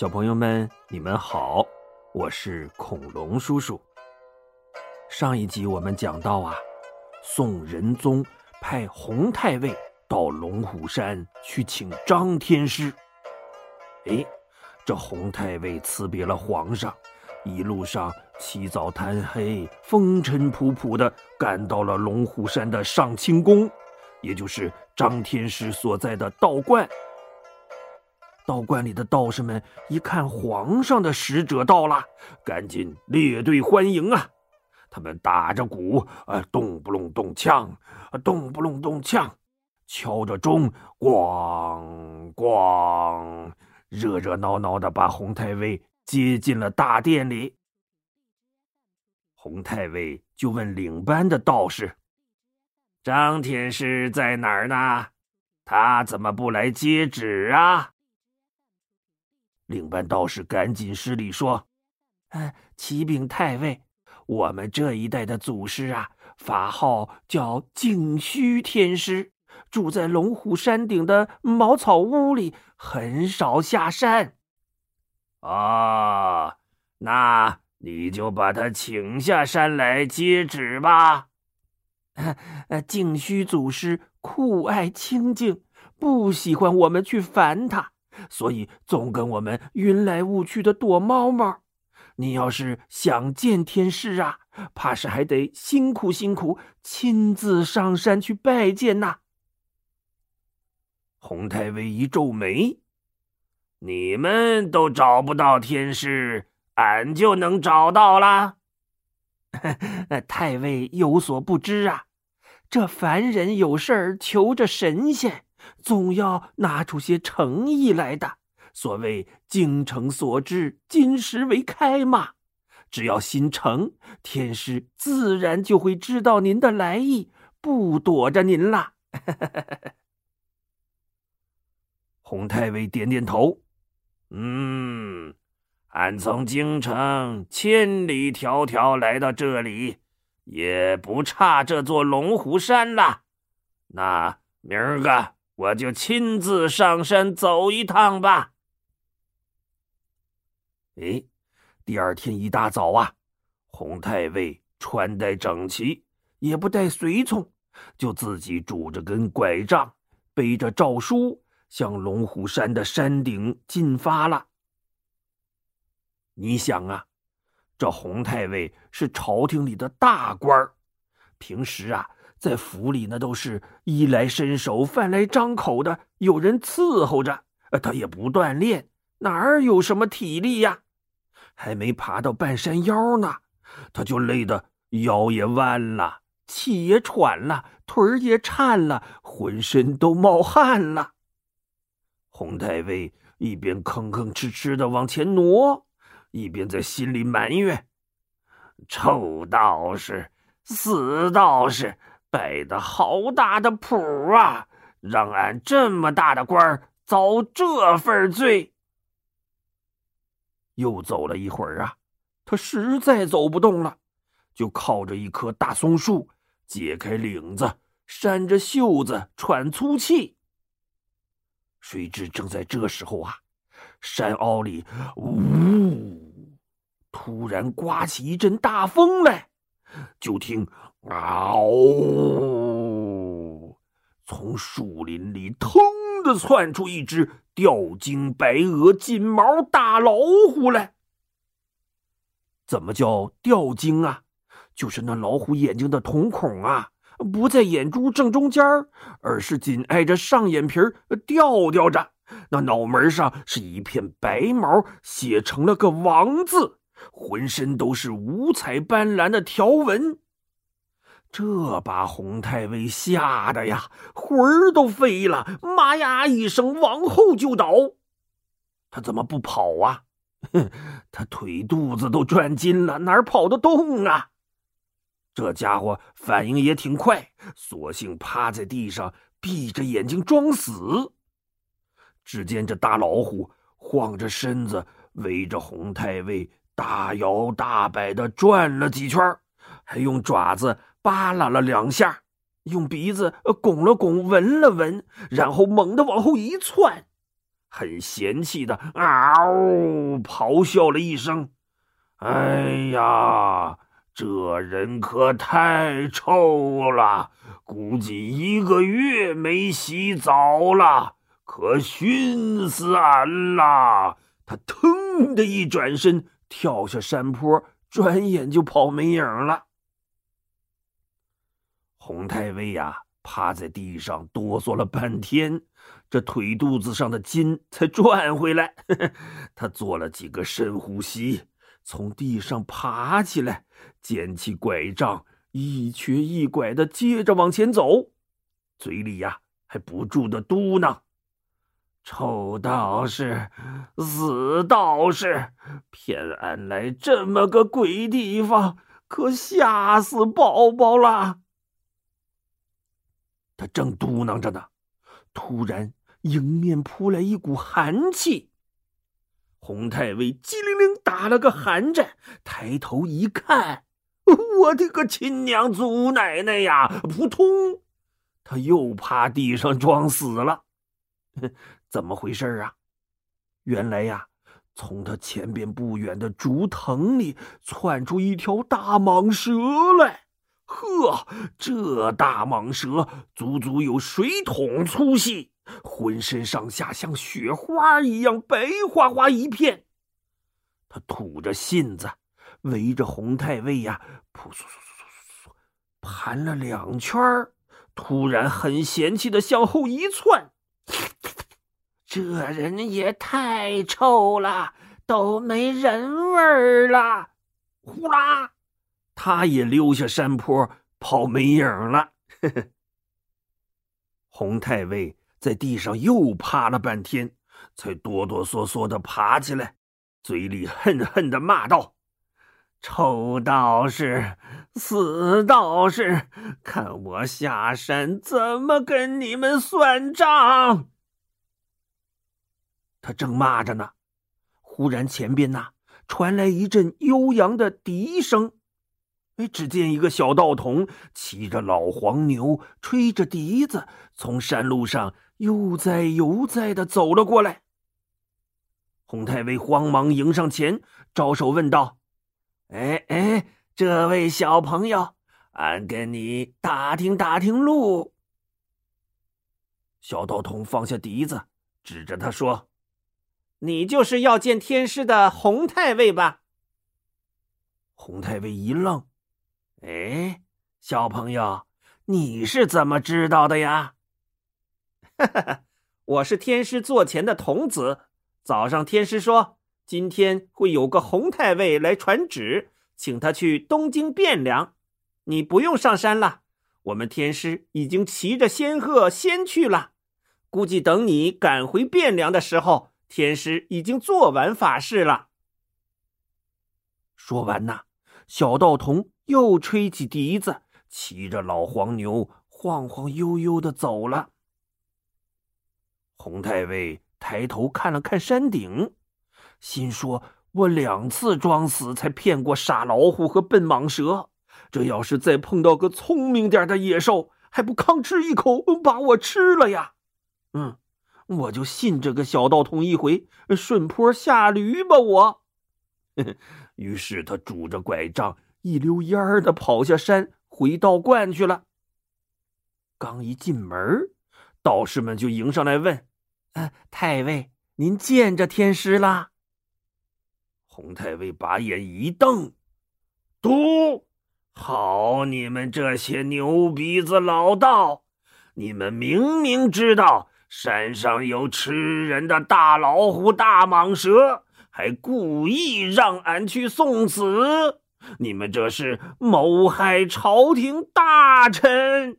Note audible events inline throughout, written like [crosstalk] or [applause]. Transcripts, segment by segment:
小朋友们，你们好，我是恐龙叔叔。上一集我们讲到啊，宋仁宗派洪太尉到龙虎山去请张天师。哎，这洪太尉辞别了皇上，一路上起早贪黑、风尘仆仆的赶到了龙虎山的上清宫，也就是张天师所在的道观。道观里的道士们一看皇上的使者到了，赶紧列队欢迎啊！他们打着鼓，啊，咚不隆咚锵，咚不隆咚锵，敲着钟，咣咣，热热闹闹的把洪太尉接进了大殿里。洪太尉就问领班的道士：“张天师在哪儿呢？他怎么不来接旨啊？”领班道士赶紧施礼说：“哎，启禀太尉，我们这一代的祖师啊，法号叫净虚天师，住在龙虎山顶的茅草屋里，很少下山。哦，那你就把他请下山来接旨吧。呃，净虚祖师酷爱清净，不喜欢我们去烦他。”所以总跟我们云来雾去的躲猫猫。你要是想见天师啊，怕是还得辛苦辛苦，亲自上山去拜见呐。洪太尉一皱眉：“你们都找不到天师，俺就能找到啦？[laughs] ”太尉有所不知啊，这凡人有事儿求着神仙。总要拿出些诚意来的。所谓“精诚所至，金石为开”嘛。只要心诚，天师自然就会知道您的来意，不躲着您啦。[laughs] 洪太尉点点头，嗯，俺从京城千里迢迢来到这里，也不差这座龙虎山了。那明儿个。我就亲自上山走一趟吧。哎，第二天一大早啊，洪太尉穿戴整齐，也不带随从，就自己拄着根拐杖，背着诏书，向龙虎山的山顶进发了。你想啊，这洪太尉是朝廷里的大官儿，平时啊。在府里，那都是衣来伸手、饭来张口的，有人伺候着，他也不锻炼，哪儿有什么体力呀？还没爬到半山腰呢，他就累得腰也弯了，气也喘了，腿也颤了，浑身都冒汗了。洪太尉一边吭吭哧哧的往前挪，一边在心里埋怨：“臭道士，死道士！”摆的好大的谱啊！让俺这么大的官儿遭这份罪。又走了一会儿啊，他实在走不动了，就靠着一棵大松树，解开领子，扇着袖子，喘粗气。谁知正在这时候啊，山坳里呜，突然刮起一阵大风来，就听。嗷！从树林里腾的窜出一只吊睛白额金毛大老虎来。怎么叫吊睛啊？就是那老虎眼睛的瞳孔啊，不在眼珠正中间而是紧挨着上眼皮吊吊着。那脑门上是一片白毛，写成了个王字，浑身都是五彩斑斓的条纹。这把洪太尉吓得呀，魂儿都飞了，妈呀一声往后就倒。他怎么不跑啊？哼，他腿肚子都转筋了，哪跑得动啊？这家伙反应也挺快，索性趴在地上，闭着眼睛装死。只见这大老虎晃着身子，围着洪太尉大摇大摆的转了几圈，还用爪子。扒拉了两下，用鼻子拱了拱，闻了闻，然后猛地往后一窜，很嫌弃的嗷咆哮了一声：“哎呀，这人可太臭了，估计一个月没洗澡了，可熏死俺了！”他腾的一转身，跳下山坡，转眼就跑没影了。洪太尉呀，趴在地上哆嗦了半天。这腿肚子上的筋才转回来，[laughs] 他做了几个深呼吸，从地上爬起来，捡起拐杖，一瘸一拐的接着往前走，嘴里呀还不住的嘟囔：“臭道士，死道士，骗俺来这么个鬼地方，可吓死宝宝了。”他正嘟囔着呢，突然。迎面扑来一股寒气，洪太尉机灵灵打了个寒战，抬头一看，[laughs] 我的个亲娘祖奶奶呀！扑通，他又趴地上装死了。[laughs] 怎么回事啊？原来呀，从他前边不远的竹藤里窜出一条大蟒蛇来。呵，这大蟒蛇足足有水桶粗细。浑身上下像雪花一样白花花一片，他吐着信子，围着洪太尉呀，扑簌簌簌簌簌，盘了两圈突然很嫌弃的向后一窜，这人也太臭了，都没人味儿了。呼啦，他也溜下山坡，跑没影了。[laughs] 洪太尉。在地上又趴了半天，才哆哆嗦嗦的爬起来，嘴里恨恨的骂道：“臭道士，死道士，看我下山怎么跟你们算账！”他正骂着呢，忽然前边呐传来一阵悠扬的笛声。只见一个小道童骑着老黄牛，吹着笛子，从山路上。悠哉悠哉的走了过来，洪太尉慌忙迎上前，招手问道：“哎哎，这位小朋友，俺跟你打听打听路。”小道童放下笛子，指着他说：“你就是要见天师的洪太尉吧？”洪太尉一愣：“哎，小朋友，你是怎么知道的呀？”哈哈，我是天师座前的童子。早上天师说，今天会有个洪太尉来传旨，请他去东京汴梁。你不用上山了，我们天师已经骑着仙鹤先去了。估计等你赶回汴梁的时候，天师已经做完法事了。说完呐，小道童又吹起笛子，骑着老黄牛晃晃悠悠的走了。洪太尉抬头看了看山顶，心说：“我两次装死才骗过傻老虎和笨蟒蛇，这要是再碰到个聪明点的野兽，还不吭哧一口把我吃了呀？”嗯，我就信这个小道童一回，顺坡下驴吧！我。[laughs] 于是他拄着拐杖，一溜烟儿的跑下山，回道观去了。刚一进门，道士们就迎上来问。呃，太尉，您见着天师了？洪太尉把眼一瞪，嘟，好，你们这些牛鼻子老道，你们明明知道山上有吃人的大老虎、大蟒蛇，还故意让俺去送死，你们这是谋害朝廷大臣。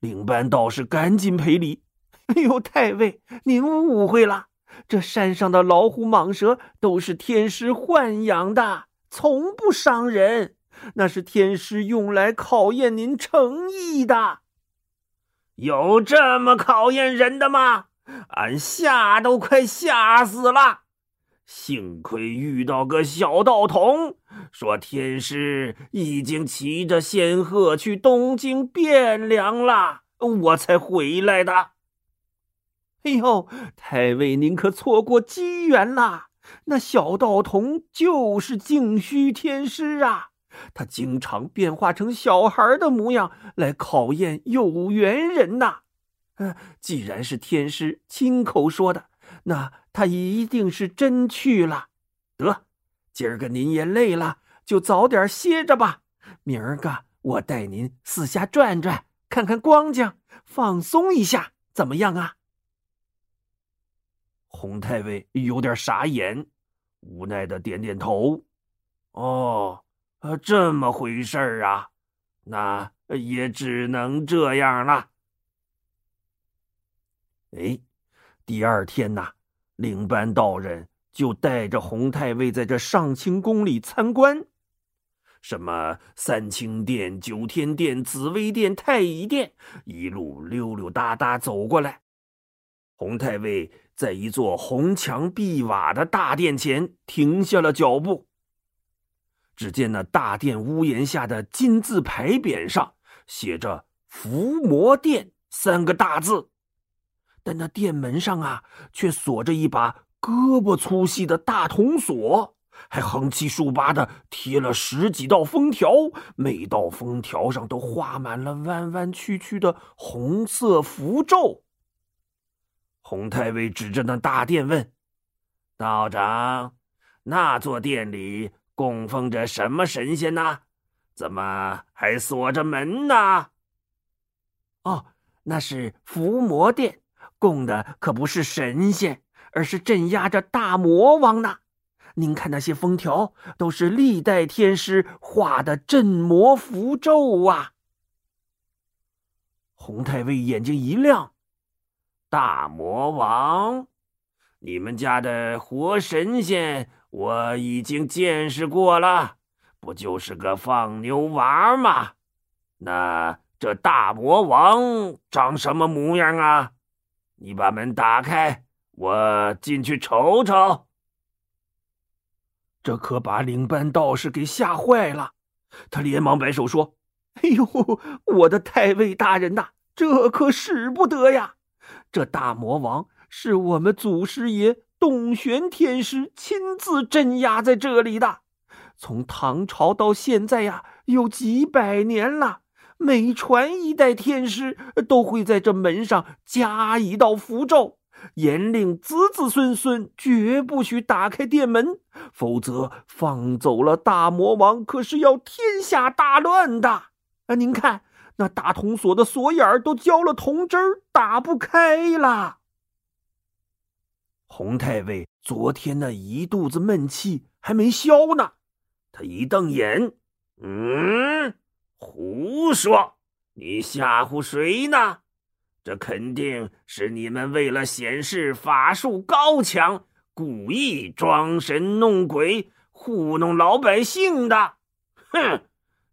领班道士赶紧赔礼。哎呦，太尉，您误会了。这山上的老虎、蟒蛇都是天师豢养的，从不伤人。那是天师用来考验您诚意的。有这么考验人的吗？俺吓都快吓死了。幸亏遇到个小道童，说天师已经骑着仙鹤去东京汴梁了，我才回来的。哎呦，太尉您可错过机缘了！那小道童就是净虚天师啊，他经常变化成小孩的模样来考验有缘人呐。嗯，既然是天师亲口说的，那他一定是真去了。得，今儿个您也累了，就早点歇着吧。明儿个我带您四下转转，看看光景，放松一下，怎么样啊？洪太尉有点傻眼，无奈的点点头。哦，这么回事儿啊，那也只能这样了。哎，第二天呐，领班道人就带着洪太尉在这上清宫里参观，什么三清殿、九天殿、紫薇殿、太乙殿，一路溜溜达达走过来。洪太尉。在一座红墙碧瓦的大殿前停下了脚步。只见那大殿屋檐下的金字牌匾上写着“伏魔殿”三个大字，但那殿门上啊，却锁着一把胳膊粗细的大铜锁，还横七竖八的贴了十几道封条，每道封条上都画满了弯弯曲曲的红色符咒。洪太尉指着那大殿问：“道长，那座殿里供奉着什么神仙呢？怎么还锁着门呢？”“哦，那是伏魔殿，供的可不是神仙，而是镇压着大魔王呢。您看那些封条，都是历代天师画的镇魔符咒啊。”洪太尉眼睛一亮。大魔王，你们家的活神仙我已经见识过了，不就是个放牛娃吗？那这大魔王长什么模样啊？你把门打开，我进去瞅瞅。这可把领班道士给吓坏了，他连忙摆手说：“哎呦，我的太尉大人呐，这可使不得呀！”这大魔王是我们祖师爷洞玄天师亲自镇压在这里的，从唐朝到现在呀，有几百年了。每传一代天师，都会在这门上加一道符咒，严令子子孙孙绝不许打开殿门，否则放走了大魔王，可是要天下大乱的。啊，您看。那大铜锁的锁眼儿都浇了铜汁儿，打不开了。洪太尉昨天那一肚子闷气还没消呢，他一瞪眼：“嗯，胡说！你吓唬谁呢？这肯定是你们为了显示法术高强，故意装神弄鬼，糊弄老百姓的。哼，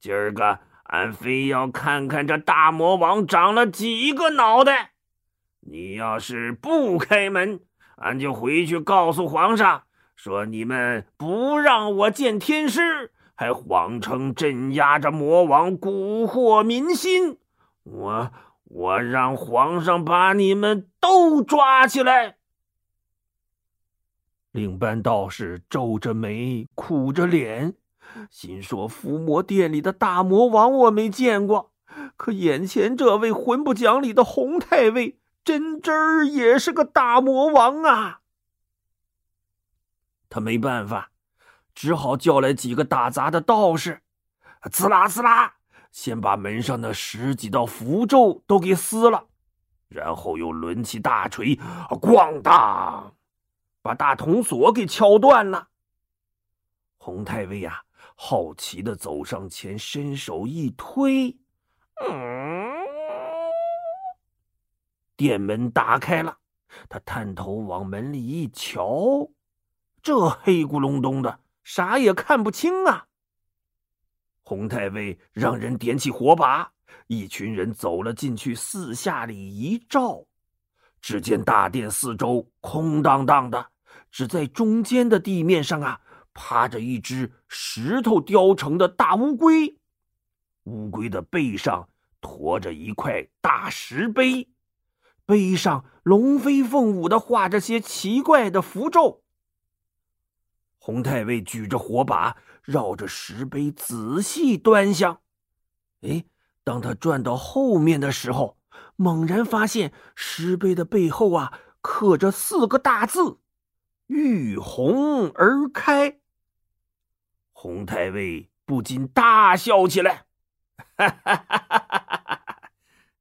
今儿个。”俺非要看看这大魔王长了几个脑袋！你要是不开门，俺就回去告诉皇上，说你们不让我见天师，还谎称镇压着魔王，蛊惑民心。我我让皇上把你们都抓起来！领班道士皱着眉，苦着脸。心说：“伏魔殿里的大魔王我没见过，可眼前这位混不讲理的洪太尉，真真儿也是个大魔王啊！”他没办法，只好叫来几个打杂的道士，滋啦滋啦，先把门上的十几道符咒都给撕了，然后又抡起大锤，咣当，把大铜锁给敲断了。洪太尉呀！好奇的走上前，伸手一推，嗯，店门打开了。他探头往门里一瞧，这黑咕隆咚的，啥也看不清啊。洪太尉让人点起火把，一群人走了进去，四下里一照，只见大殿四周空荡荡的，只在中间的地面上啊。趴着一只石头雕成的大乌龟，乌龟的背上驮着一块大石碑，碑上龙飞凤舞的画着些奇怪的符咒。洪太尉举着火把，绕着石碑仔细端详。哎，当他转到后面的时候，猛然发现石碑的背后啊，刻着四个大字：“玉红而开。”洪太尉不禁大笑起来：“哈哈哈哈哈！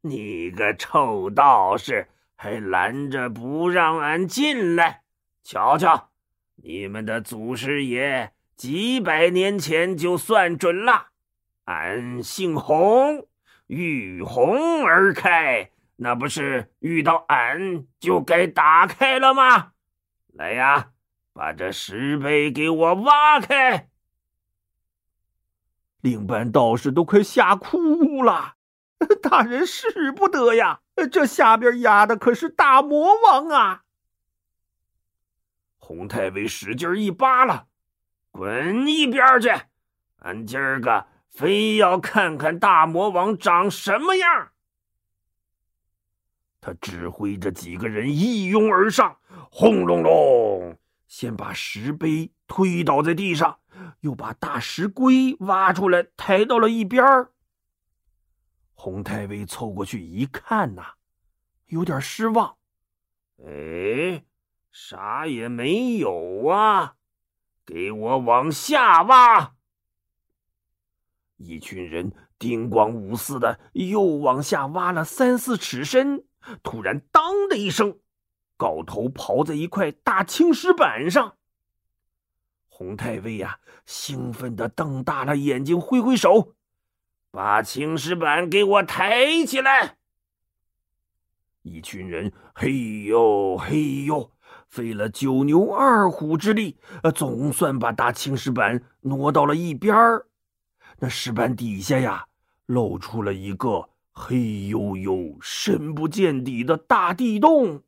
你个臭道士，还拦着不让俺进来？瞧瞧，你们的祖师爷几百年前就算准了。”俺姓洪，遇洪而开，那不是遇到俺就该打开了吗？来呀，把这石碑给我挖开！领班道士都快吓哭了。[laughs] 大人使不得呀，这下边压的可是大魔王啊！洪太尉使劲一扒拉，滚一边去！俺今儿个。非要看看大魔王长什么样。他指挥着几个人一拥而上，轰隆隆，先把石碑推倒在地上，又把大石龟挖出来抬到了一边洪太尉凑过去一看呐，有点失望。哎，啥也没有啊！给我往下挖。一群人叮咣五四的又往下挖了三四尺深，突然“当”的一声，镐头刨在一块大青石板上。洪太尉呀，兴奋的瞪大了眼睛，挥挥手，把青石板给我抬起来。一群人嘿呦嘿呦，费了九牛二虎之力，呃总算把大青石板挪到了一边儿。那石板底下呀，露出了一个黑黝黝、深不见底的大地洞。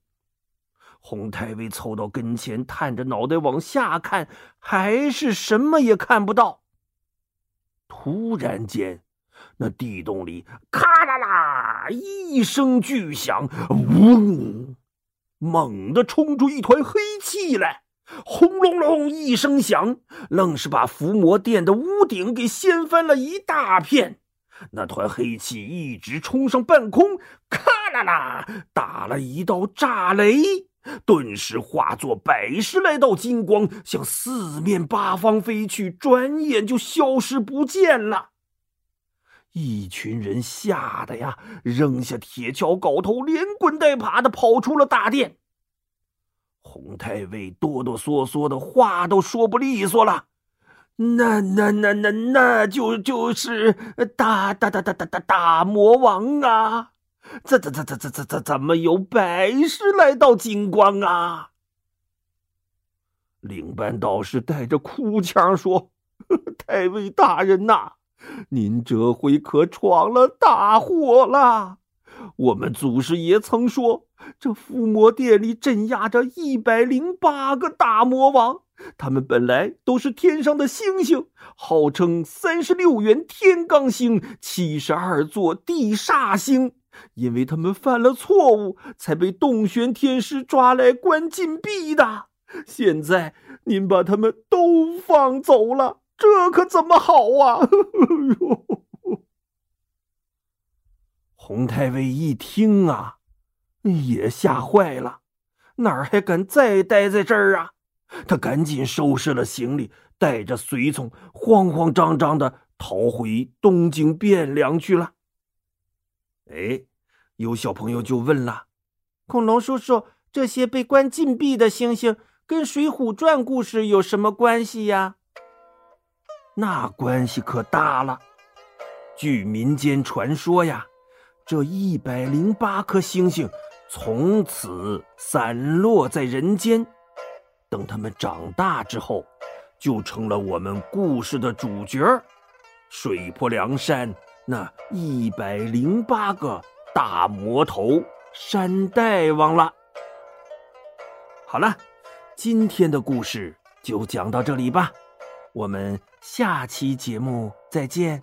洪太尉凑到跟前，探着脑袋往下看，还是什么也看不到。突然间，那地洞里咔啦啦一声巨响，嗡，猛地冲出一团黑气来。轰隆隆一声响，愣是把伏魔殿的屋顶给掀翻了一大片。那团黑气一直冲上半空，咔啦啦打了一道炸雷，顿时化作百十来道金光，向四面八方飞去，转眼就消失不见了。一群人吓得呀，扔下铁锹、镐头，连滚带爬的跑出了大殿。洪太尉哆哆嗦嗦的话都说不利索了，那那那那那就就是大大大大大大大魔王啊！怎怎怎怎怎怎怎怎么有百十来道金光啊？领班道士带着哭腔说：“ [laughs] 太尉大人呐，您这回可闯了大祸了。我们祖师爷曾说。”这伏魔殿里镇压着一百零八个大魔王，他们本来都是天上的星星，号称三十六元天罡星、七十二座地煞星。因为他们犯了错误，才被洞玄天师抓来关禁闭的。现在您把他们都放走了，这可怎么好啊？[laughs] 洪太尉一听啊。也吓坏了，哪儿还敢再待在这儿啊？他赶紧收拾了行李，带着随从，慌慌张张的逃回东京汴梁去了。哎，有小朋友就问了：“恐龙叔叔，这些被关禁闭的星星跟《水浒传》故事有什么关系呀？”那关系可大了。据民间传说呀，这一百零八颗星星。从此散落在人间，等他们长大之后，就成了我们故事的主角水泊梁山那一百零八个大魔头山大王了。好了，今天的故事就讲到这里吧，我们下期节目再见。